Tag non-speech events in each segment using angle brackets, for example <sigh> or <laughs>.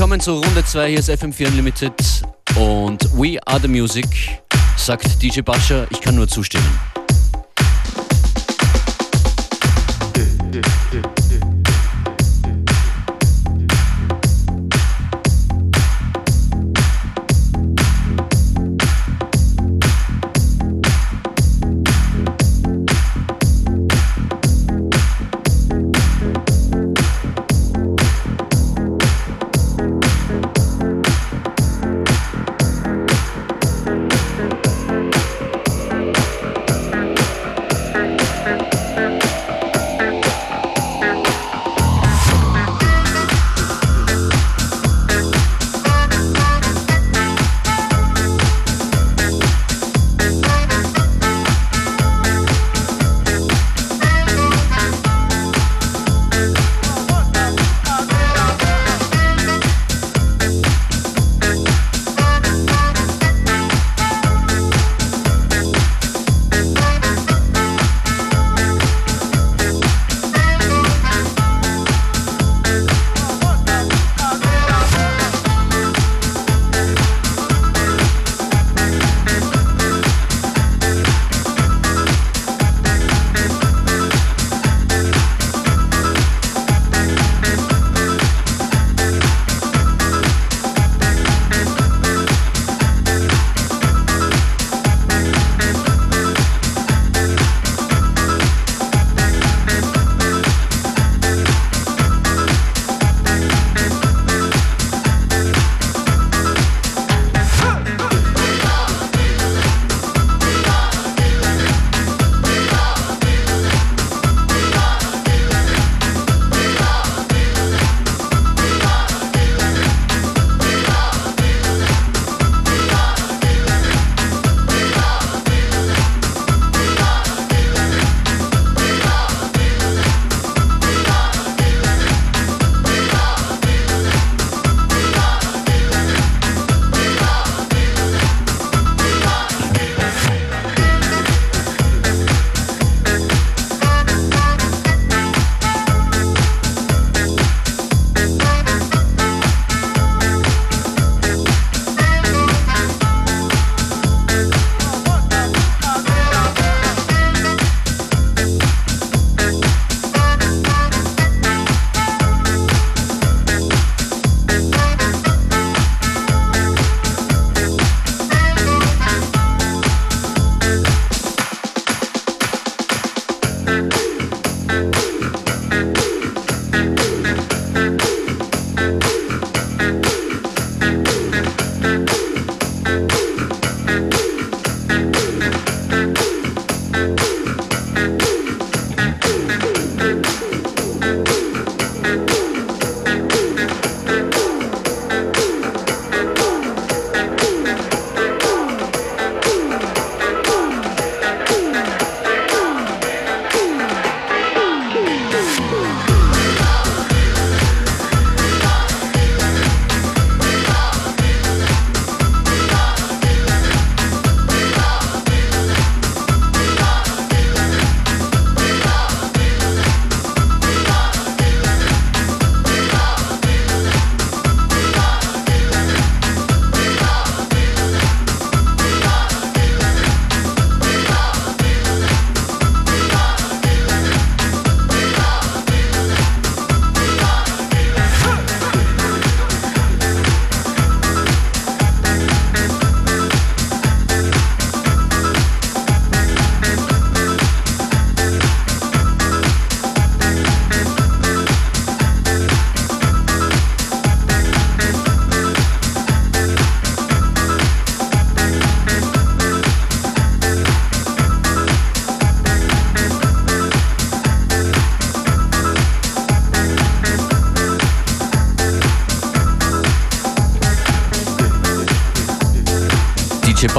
Willkommen zu Runde 2, hier ist FM4 Unlimited und We Are The Music, sagt DJ Butcher, ich kann nur zustimmen.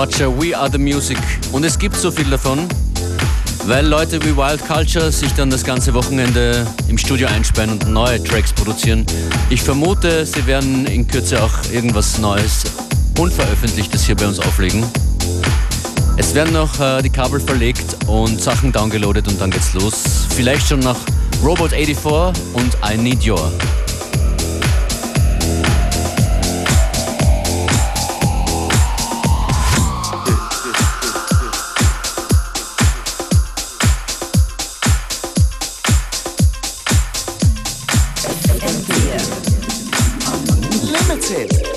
Butcher, We Are The Music. Und es gibt so viel davon, weil Leute wie Wild Culture sich dann das ganze Wochenende im Studio einsperren und neue Tracks produzieren. Ich vermute, sie werden in Kürze auch irgendwas Neues, Unveröffentlichtes hier bei uns auflegen. Es werden noch äh, die Kabel verlegt und Sachen downgeloadet und dann geht's los. Vielleicht schon nach Robot 84 und I Need Your. and here. Unlimited.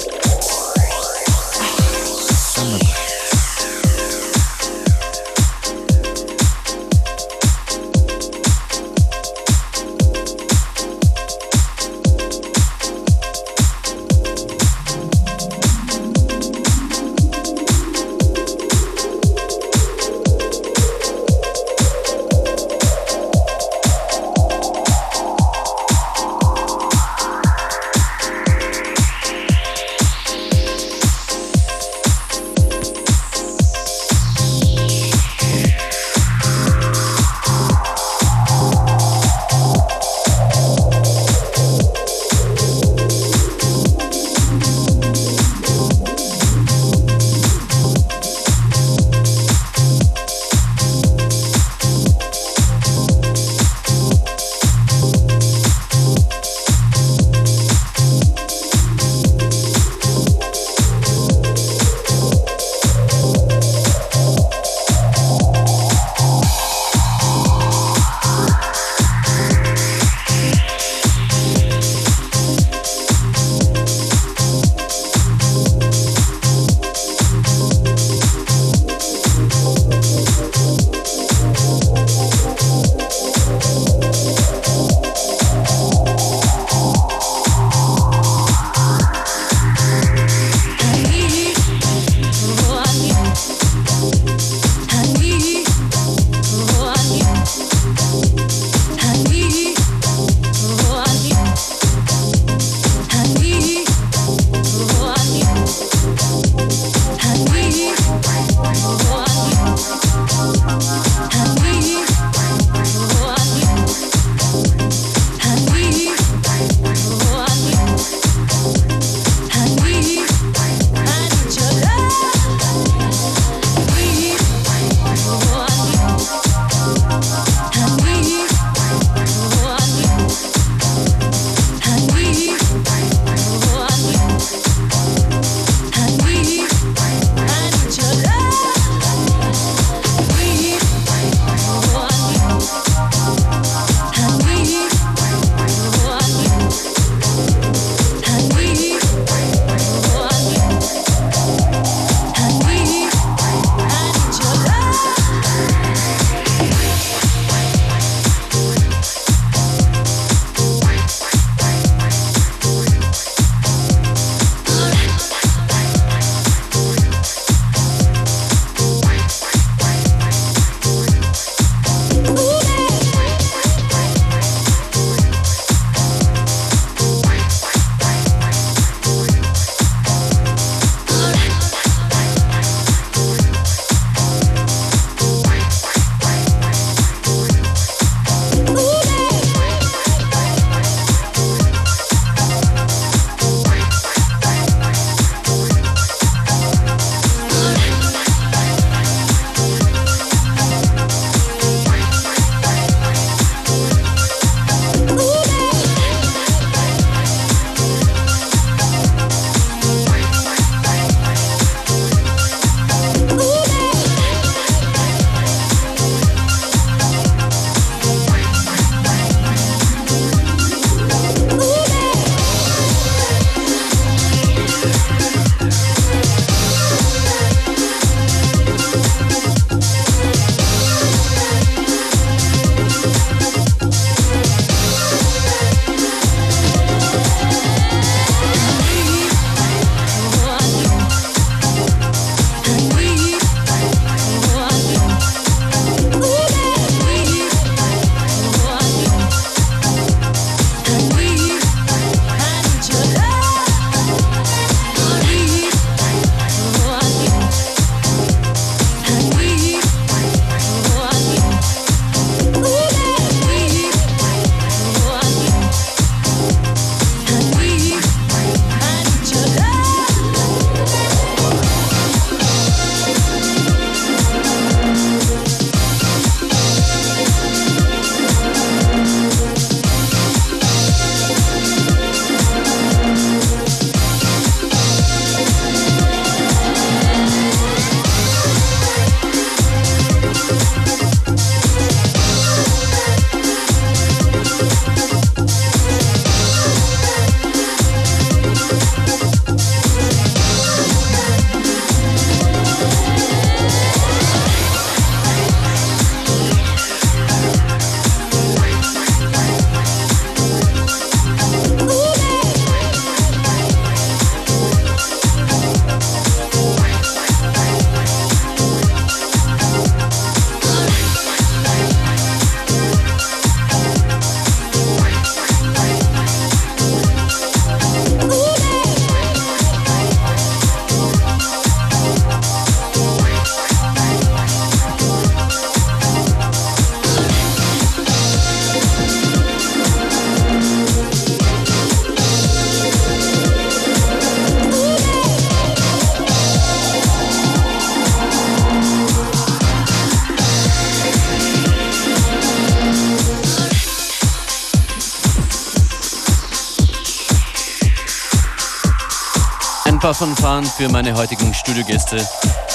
Fanfaren für meine heutigen Studiogäste.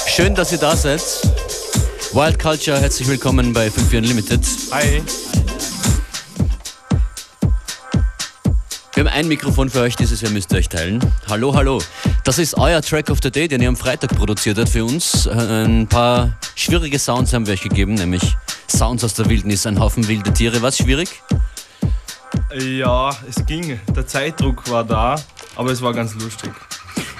Schön, dass ihr da seid. Wild Culture, herzlich willkommen bei 54 Unlimited. Hi. Wir haben ein Mikrofon für euch, dieses Jahr müsst ihr euch teilen. Hallo, hallo. Das ist euer Track of the Day, den ihr am Freitag produziert habt für uns. Ein paar schwierige Sounds haben wir euch gegeben, nämlich Sounds aus der Wildnis, ein Haufen wilde Tiere. Was schwierig? Ja, es ging. Der Zeitdruck war da, aber es war ganz lustig.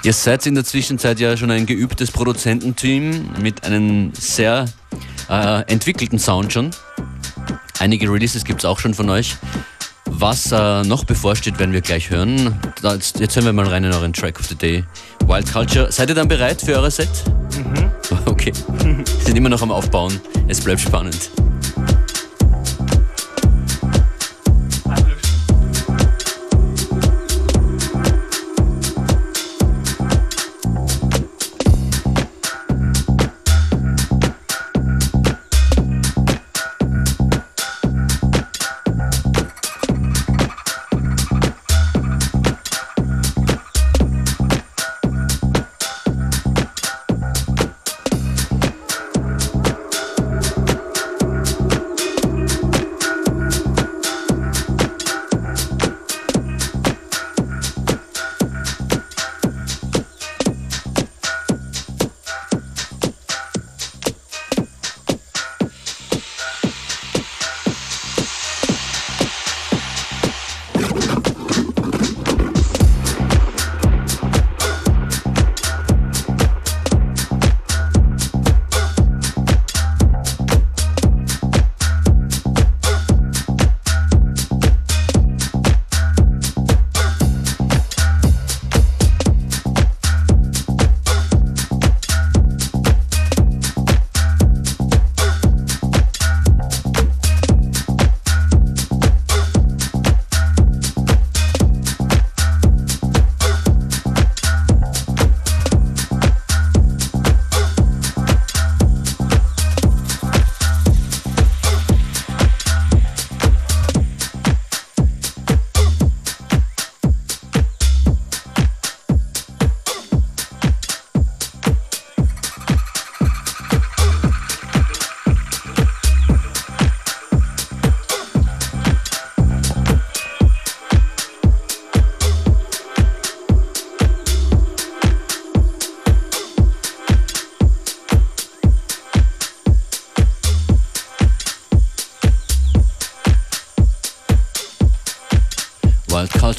Ihr seid in der Zwischenzeit ja schon ein geübtes Produzententeam mit einem sehr äh, entwickelten Sound schon. Einige Releases gibt es auch schon von euch. Was äh, noch bevorsteht, werden wir gleich hören. Jetzt, jetzt hören wir mal rein in euren Track of the Day. Wild Culture. Seid ihr dann bereit für euer Set? Mhm. <laughs> Okay. <laughs> sind immer noch am Aufbauen. Es bleibt spannend.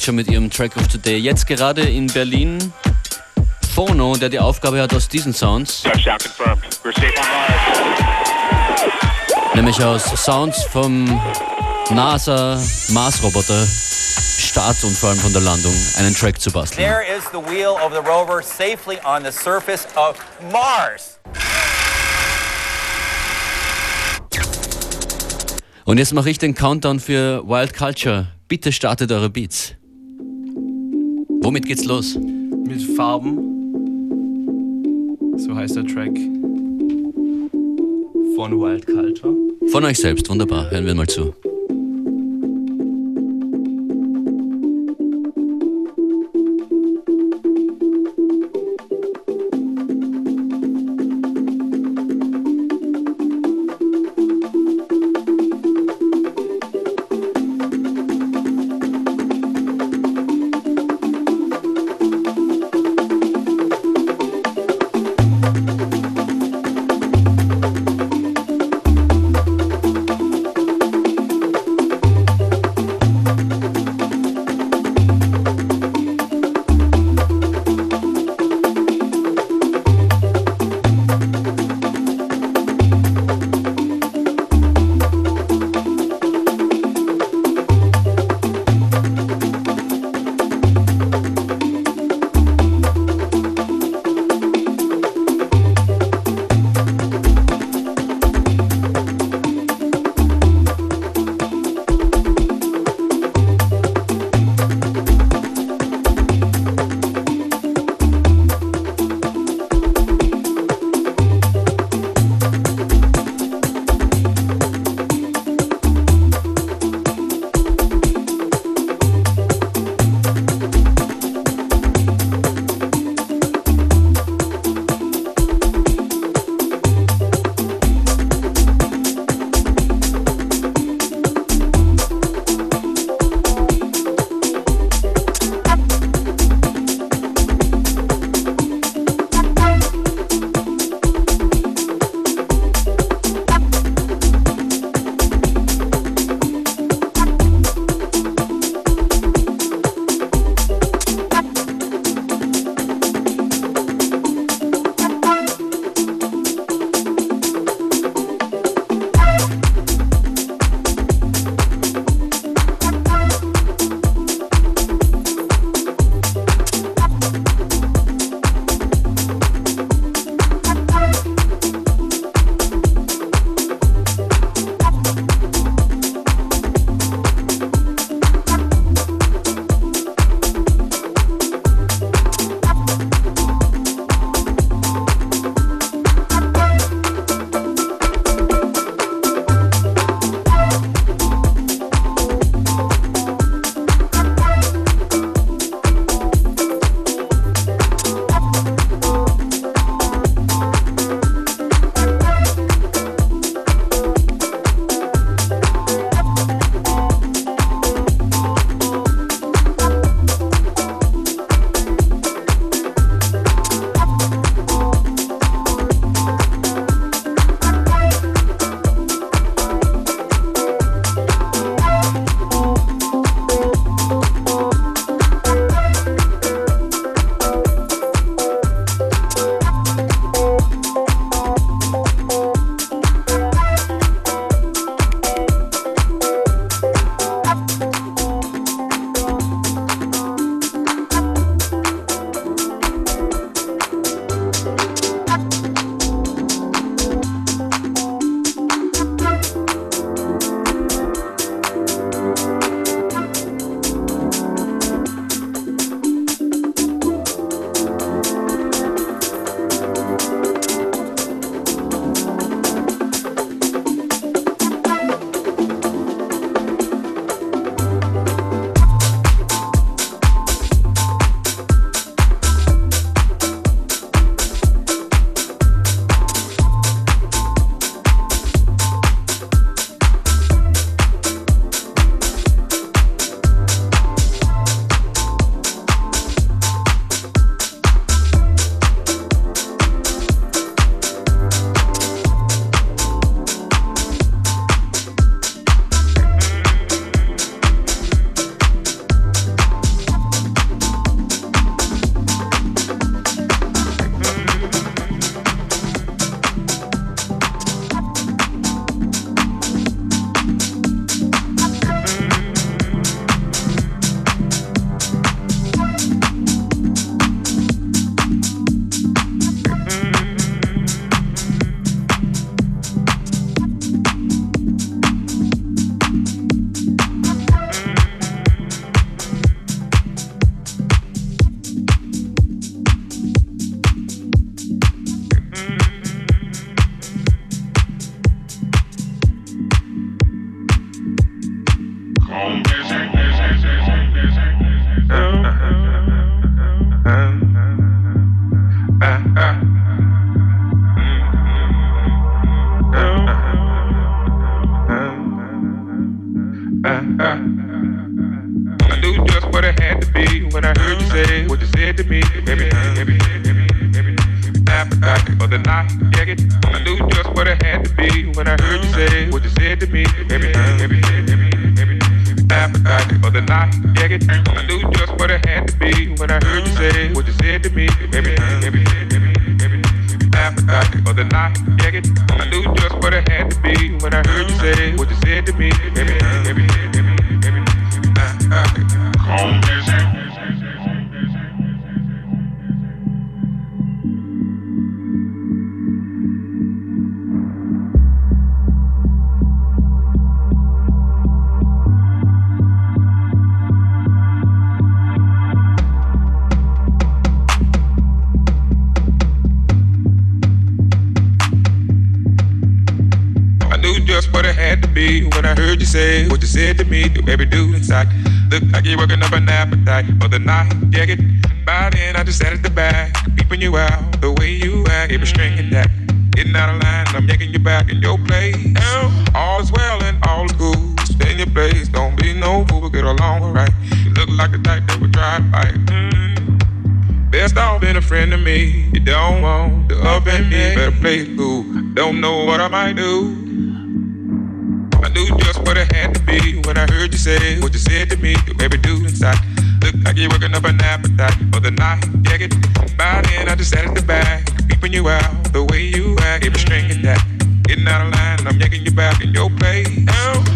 Culture mit ihrem Track of the Day. Jetzt gerade in Berlin Phono, der die Aufgabe hat aus diesen Sounds. Nämlich aus Sounds vom NASA Mars-Roboter Start und vor allem von der Landung einen Track zu basteln. There is the wheel of the rover safely on the surface of Mars. Und jetzt mache ich den Countdown für Wild Culture. Bitte startet eure Beats. Womit geht's los? Mit Farben. So heißt der Track von Wild Culture. Von euch selbst, wunderbar. Hören wir mal zu. When I heard you say what you said to me. Do baby do inside. Look like you're working up an appetite for the night. Yeah, get by then I just sat at the back, peeping you out the way you act, every string and that. Getting out of line, I'm yanking you back in your place. All is well and all is good. Stay in your place, don't be no fool, get along alright. You look like the type that would drive by. Mm. Best off being a friend to me. You don't want to up and me, better play it cool. Don't know what I might do knew just what it had to be when I heard you say what you said to me. You baby do inside. Look like you're working up an appetite for the night. Yeah, get by then I just sat at the back, peeping you out the way you act, every string and that. Getting out of line, I'm yanking you back in your place.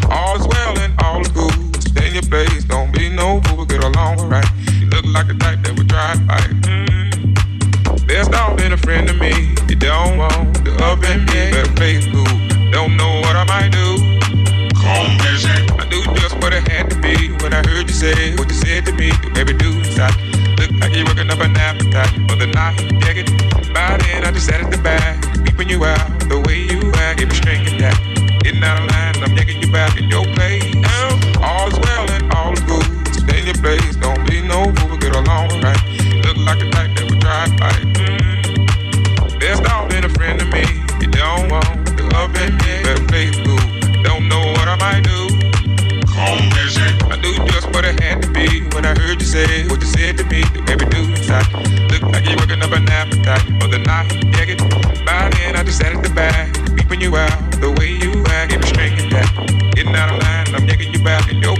All is well and all is good. Stay in your place, don't be no fool, get along right. You look like the type that would drive by. Best off being a friend to me. You don't want the and me, better play cool. Don't know what I might do. When I heard you say what you said to me. Baby, do inside. Look like you're working up an appetite for the night. Yeah, it. By then, I just sat at the back, peeping you out the way you act, every string and that. Getting out of line, I'm yanking you back in your place. All is well and all is good. Stay in your place, don't be no fool, get along right. look like a type that would drive by. Best off being a friend to me. You don't want the love and me, better play cool Don't know what I might do. Heard you say what you said to me. Do every do inside. Look like you're working up an appetite for the night. Yeah, get by then I just sat at the back, peeping you out the way you act, every string and that. Getting out of line, I'm yanking you back in your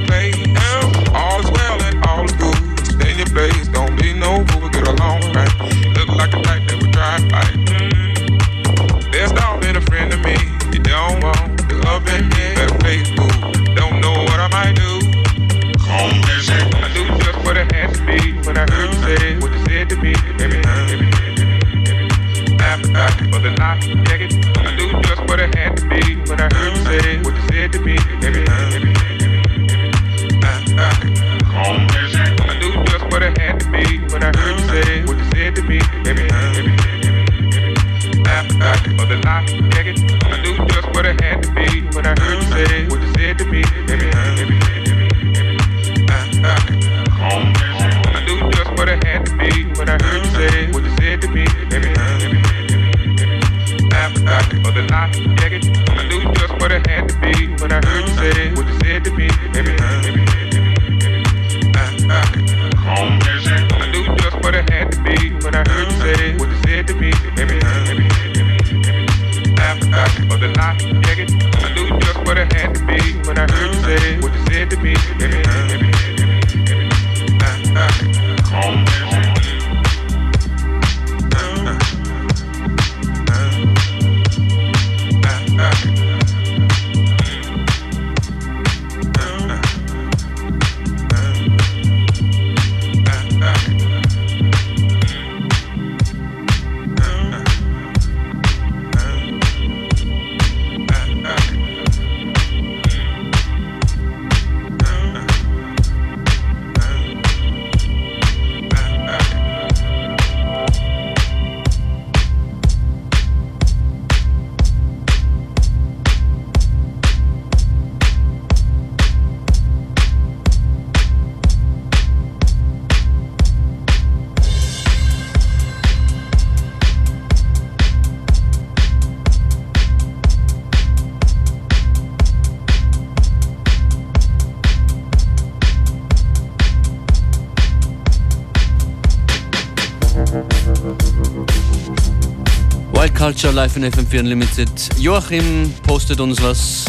Culture live in FM4 Unlimited. Joachim postet uns was,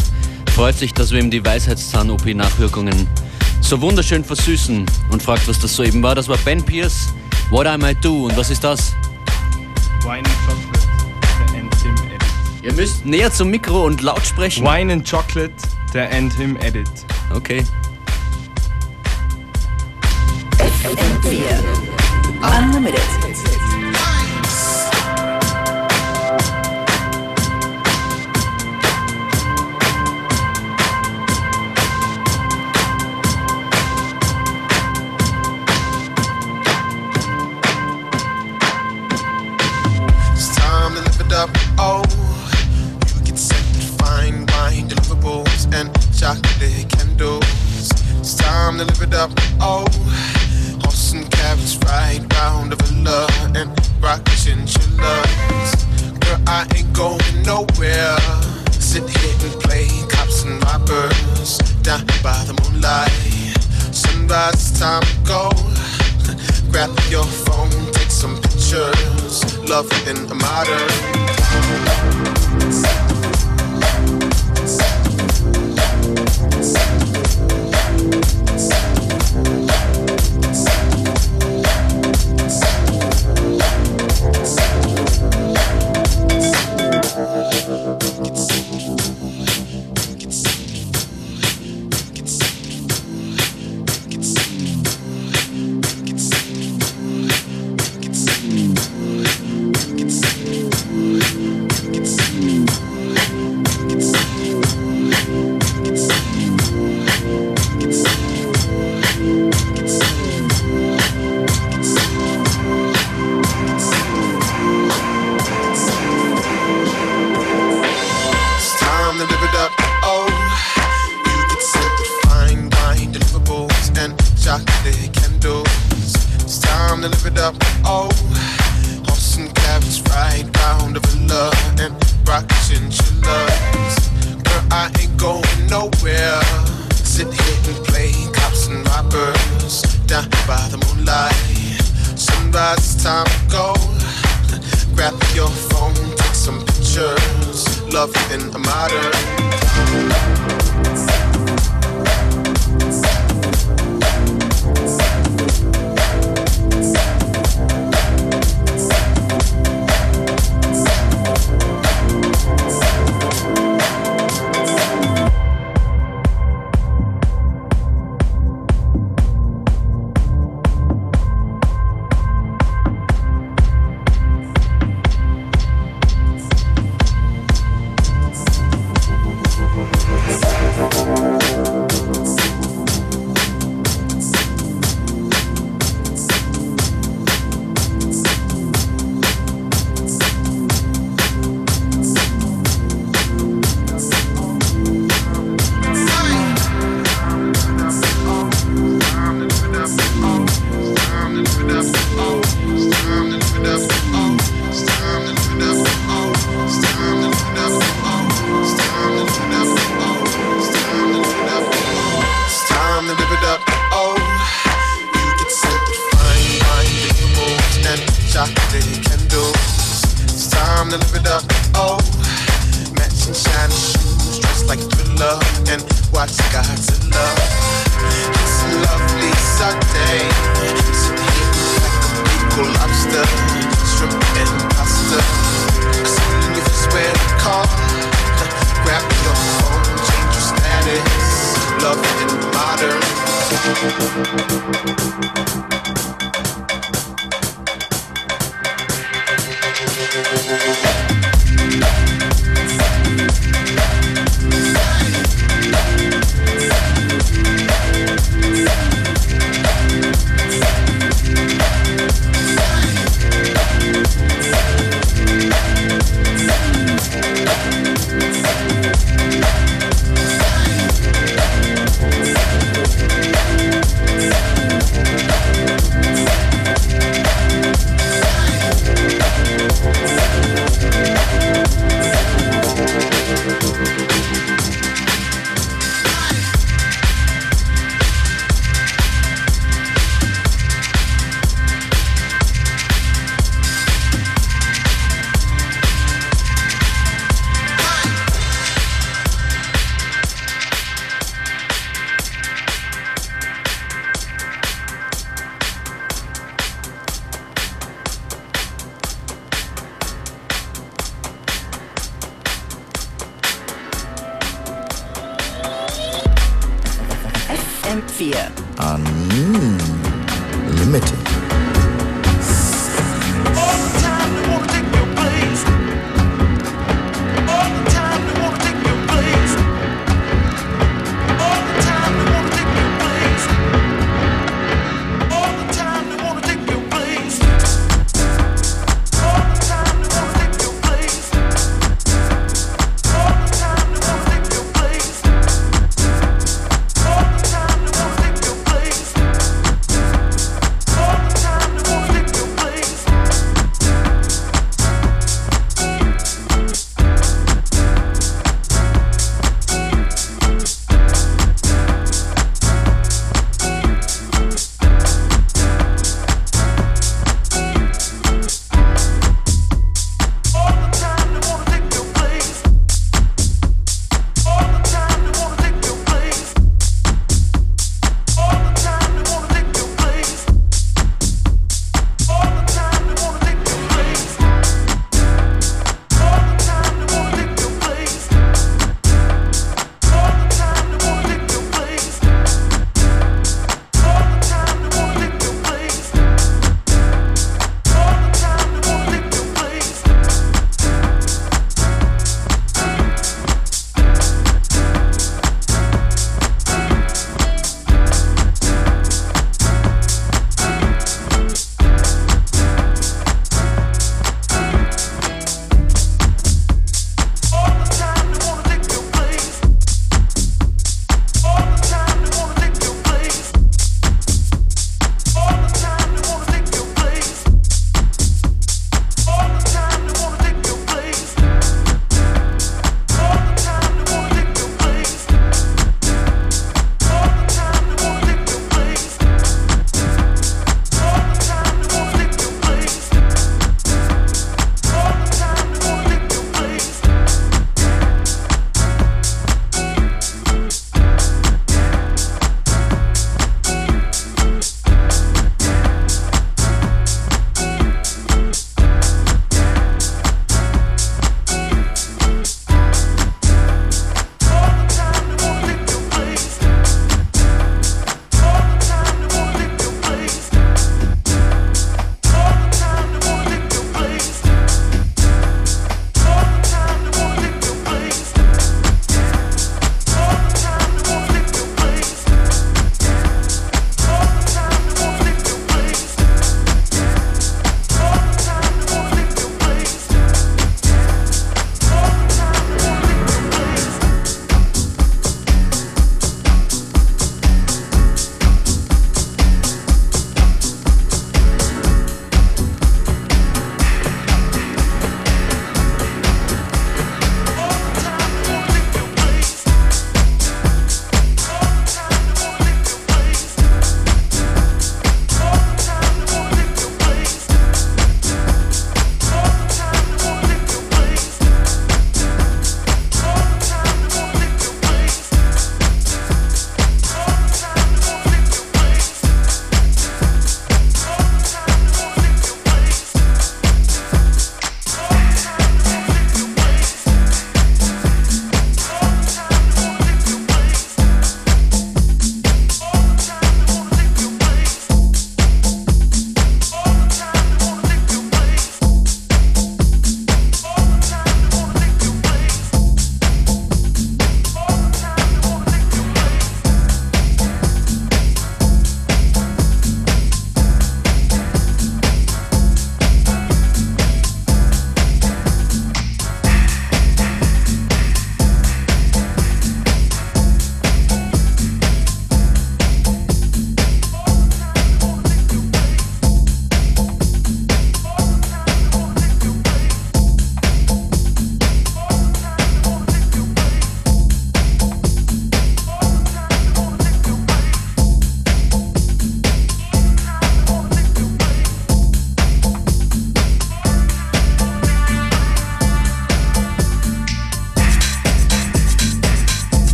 freut sich, dass wir ihm die Weisheitszahn-OP-Nachwirkungen so wunderschön versüßen und fragt, was das soeben war. Das war Ben Pierce, What I Might Do. Und was ist das? Wine and Chocolate, der End Him Edit. Ihr müsst näher zum Mikro und laut sprechen. Wine and Chocolate, der End Him Edit. Okay. And rock chinchillas. Girl, I ain't going nowhere. Sit here and play cops and robbers down by the moonlight. Sunrise, time to go. <laughs> Grab your phone, take some pictures. Love in a modern.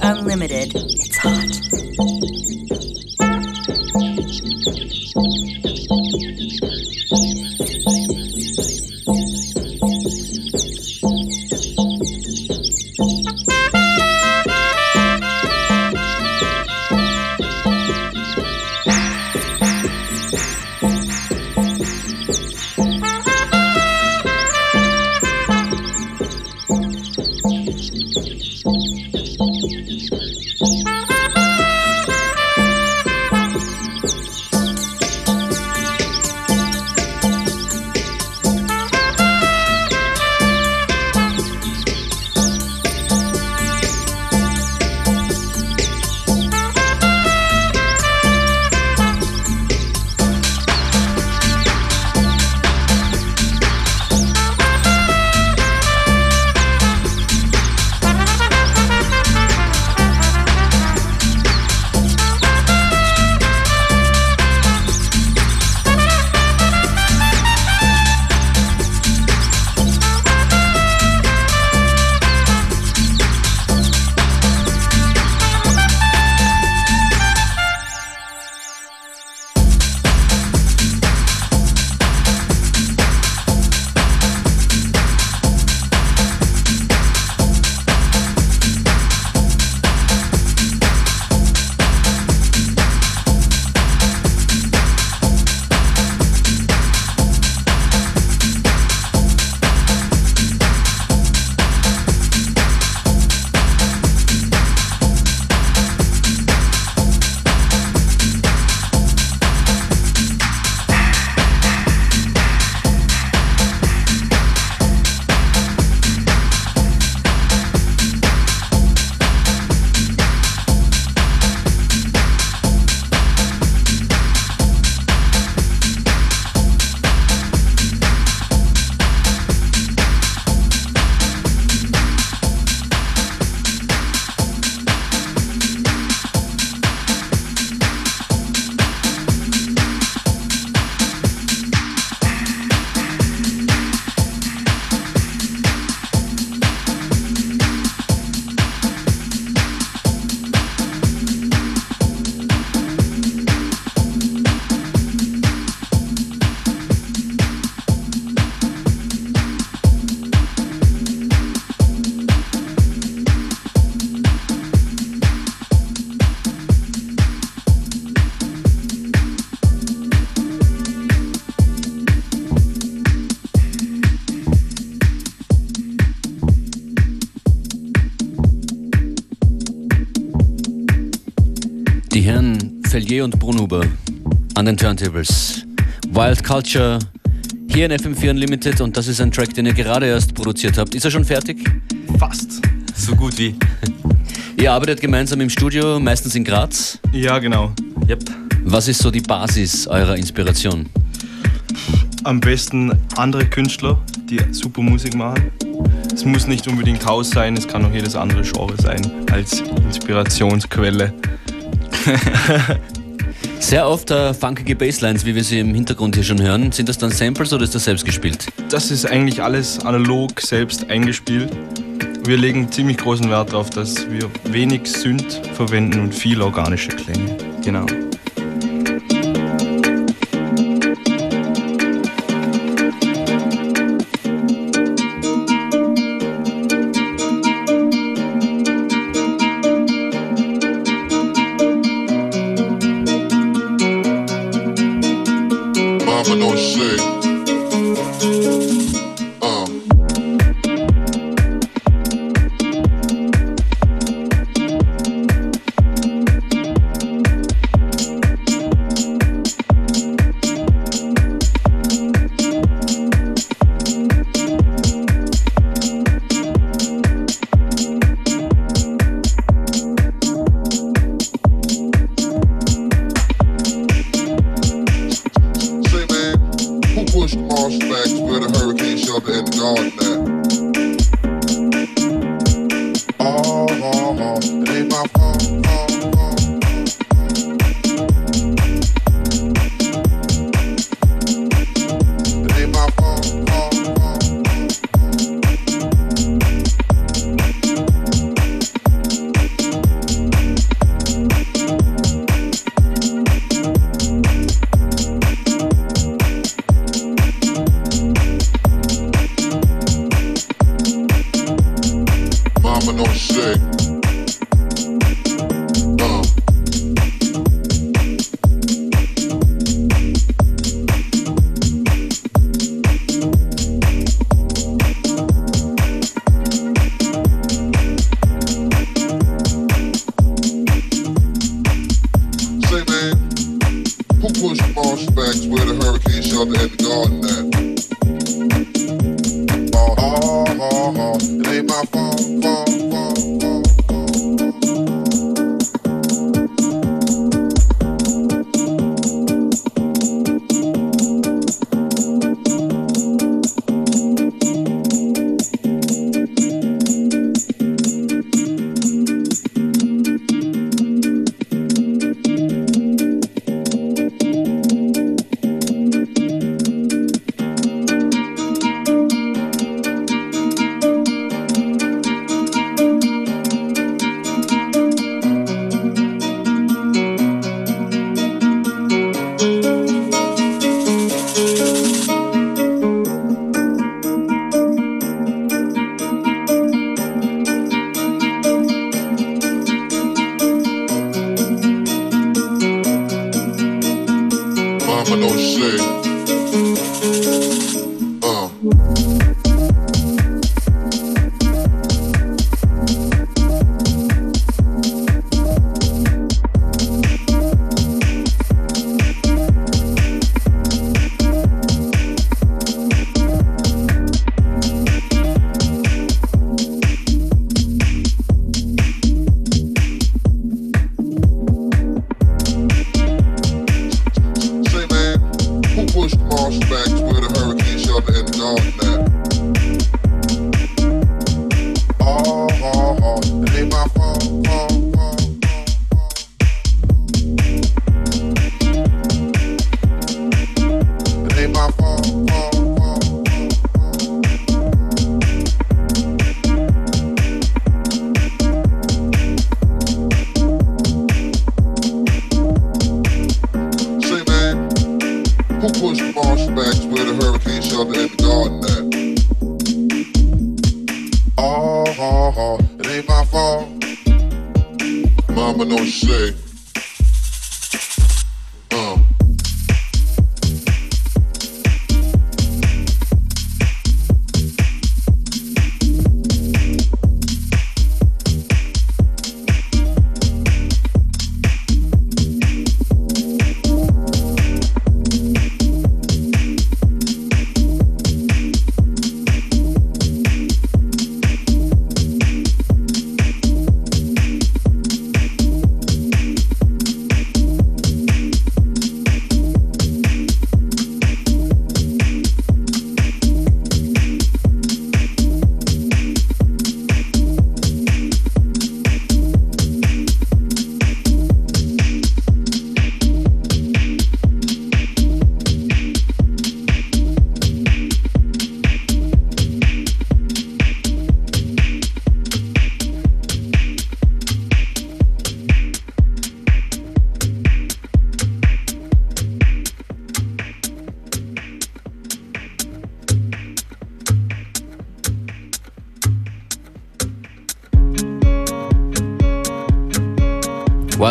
Unlimited. An den Turntables. Wild Culture hier in FM4 Unlimited und das ist ein Track, den ihr gerade erst produziert habt. Ist er schon fertig? Fast. So gut wie. <laughs> Ihr arbeitet gemeinsam im Studio, meistens in Graz. Ja, genau. Yep. Was ist so die Basis eurer Inspiration? Am besten andere Künstler, die super Musik machen. Es muss nicht unbedingt Haus sein, es kann auch jedes andere Genre sein, als Inspirationsquelle. <laughs> Sehr oft äh, funkige Basslines, wie wir sie im Hintergrund hier schon hören. Sind das dann Samples oder ist das selbst gespielt? Das ist eigentlich alles analog selbst eingespielt. Wir legen ziemlich großen Wert darauf, dass wir wenig Synth verwenden und viel organische Klänge. Genau. Não shit.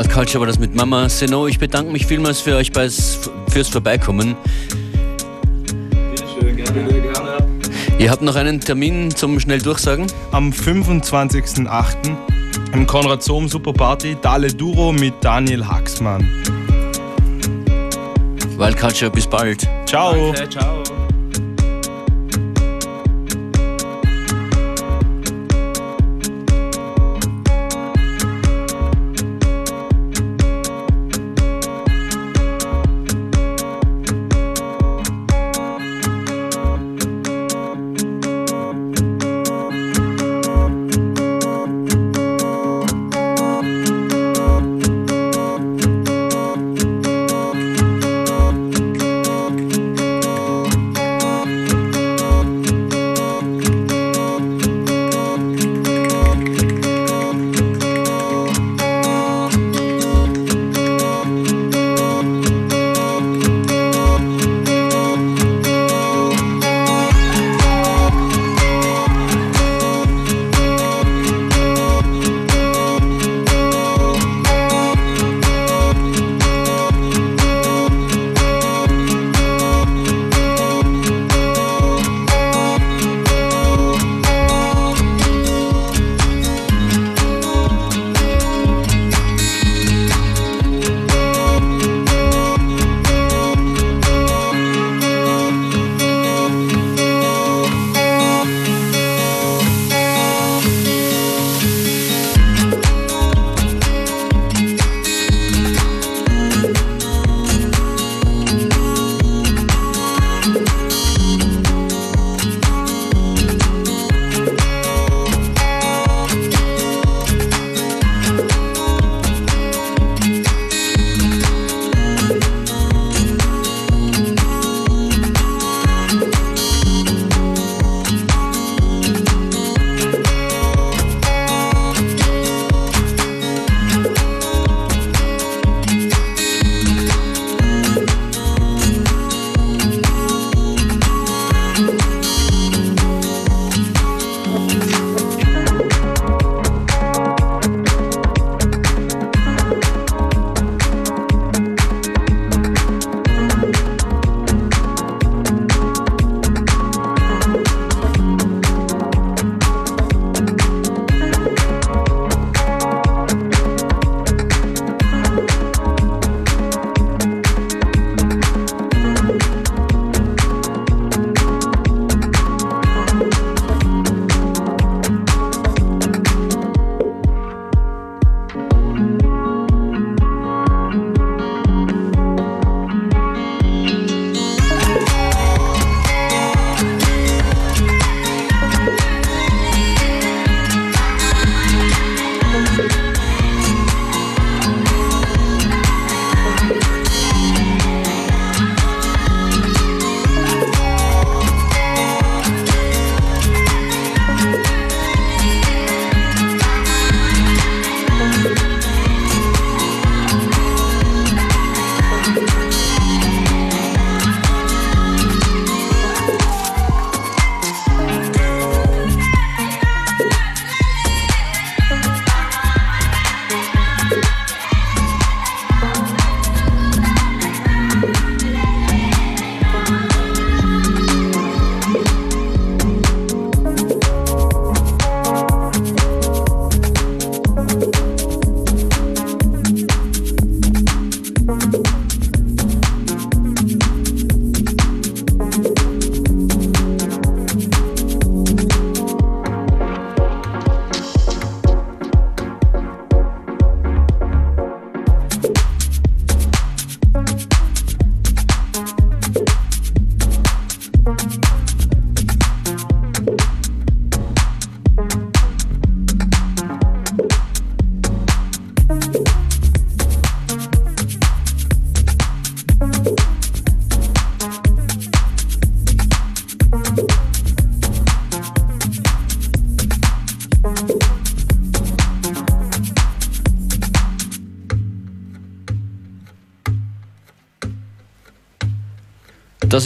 Wild Culture war das mit Mama Seno. Ich bedanke mich vielmals für euch beis, fürs Vorbeikommen. Schön, gerne, gerne. Ihr habt noch einen Termin zum schnell durchsagen? Am 25.08. im Konrad Sohm Super Party Dale Duro mit Daniel Haxmann. Wild Culture, bis bald. Ciao. ciao.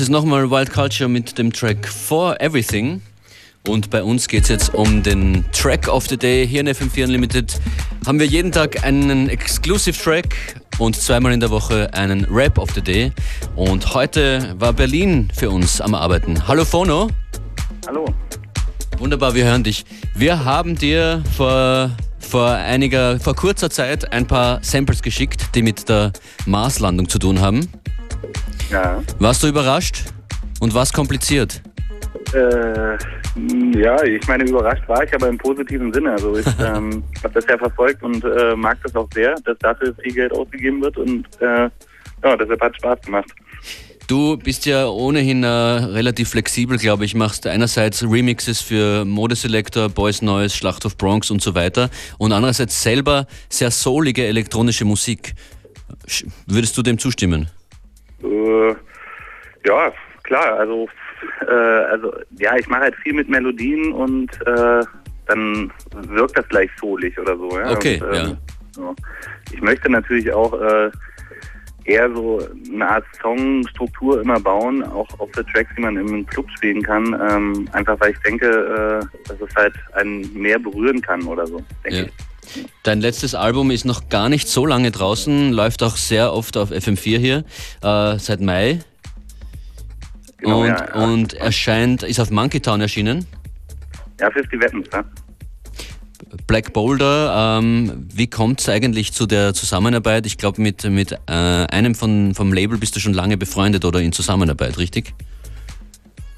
Ist nochmal Wild Culture mit dem Track For Everything. Und bei uns geht es jetzt um den Track of the Day. Hier in FM4 Unlimited haben wir jeden Tag einen Exclusive Track und zweimal in der Woche einen Rap of the Day. Und heute war Berlin für uns am Arbeiten. Hallo Fono. Hallo. Wunderbar, wir hören dich. Wir haben dir vor, vor einiger, vor kurzer Zeit ein paar Samples geschickt, die mit der Marslandung zu tun haben. Ja. Warst du überrascht? Und was kompliziert? Äh, ja, ich meine, überrascht war ich, aber im positiven Sinne. Also ich <laughs> ähm, habe das ja verfolgt und äh, mag das auch sehr, dass dafür viel Geld ausgegeben wird und äh, ja, deshalb hat Spaß gemacht. Du bist ja ohnehin äh, relativ flexibel, glaube ich. Machst einerseits Remixes für Modeselektor, Boys Noise, Schlacht auf Bronx und so weiter und andererseits selber sehr soulige elektronische Musik. Würdest du dem zustimmen? Äh, ja, klar. Also, äh, also ja, ich mache halt viel mit Melodien und äh, dann wirkt das gleich soulig oder so. Ja? Okay, und, ja. ja. Ich möchte natürlich auch äh, eher so eine Art Songstruktur immer bauen, auch auf der Tracks, die man im Club spielen kann. Ähm, einfach weil ich denke, äh, dass es halt einen mehr berühren kann oder so, denke Ja. ich. Dein letztes Album ist noch gar nicht so lange draußen, läuft auch sehr oft auf FM4 hier, äh, seit Mai. Genau, und, ja, ja. und erscheint, ist auf Monkey Town erschienen. Ja, 50 Weapons, ne? Black Boulder, ähm, wie kommt es eigentlich zu der Zusammenarbeit? Ich glaube, mit, mit äh, einem von, vom Label bist du schon lange befreundet oder in Zusammenarbeit, richtig?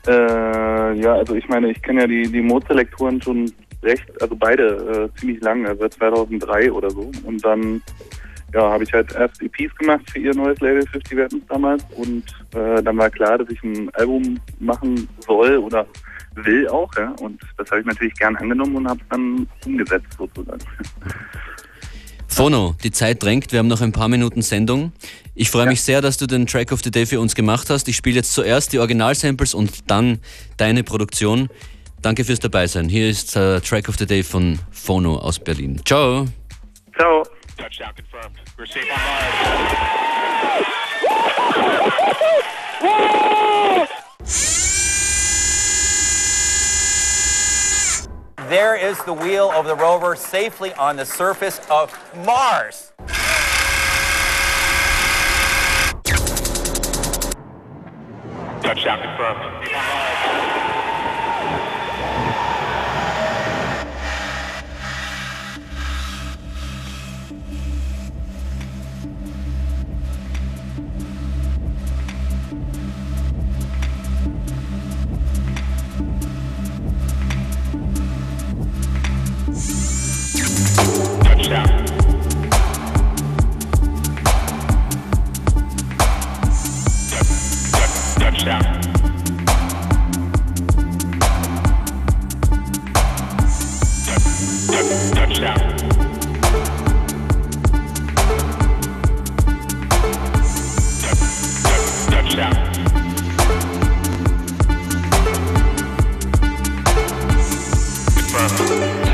Äh, ja, also ich meine, ich kenne ja die, die Mode-Selektoren schon recht, also beide äh, ziemlich lang, also seit 2003 oder so. Und dann ja, habe ich halt erst EPs gemacht für ihr neues Label 50 Weapons damals und äh, dann war klar, dass ich ein Album machen soll oder will auch, ja. Und das habe ich natürlich gern angenommen und habe es dann umgesetzt sozusagen. <laughs> Fono, die Zeit drängt, wir haben noch ein paar Minuten Sendung. Ich freue mich sehr, dass du den Track of the Day für uns gemacht hast. Ich spiele jetzt zuerst die Originalsamples und dann deine Produktion. Danke fürs Dabeisein. Hier ist äh, Track of the Day von Fono aus Berlin. Ciao. Ciao. Touchdown confirmed. We're safe on Mars. There is the wheel of the rover safely on the surface of Mars. Touchdown confirmed. Uh-huh.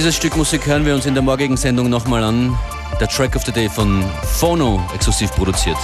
Dieses Stück Musik hören wir uns in der morgigen Sendung nochmal an. Der Track of the Day von Phono exklusiv produziert.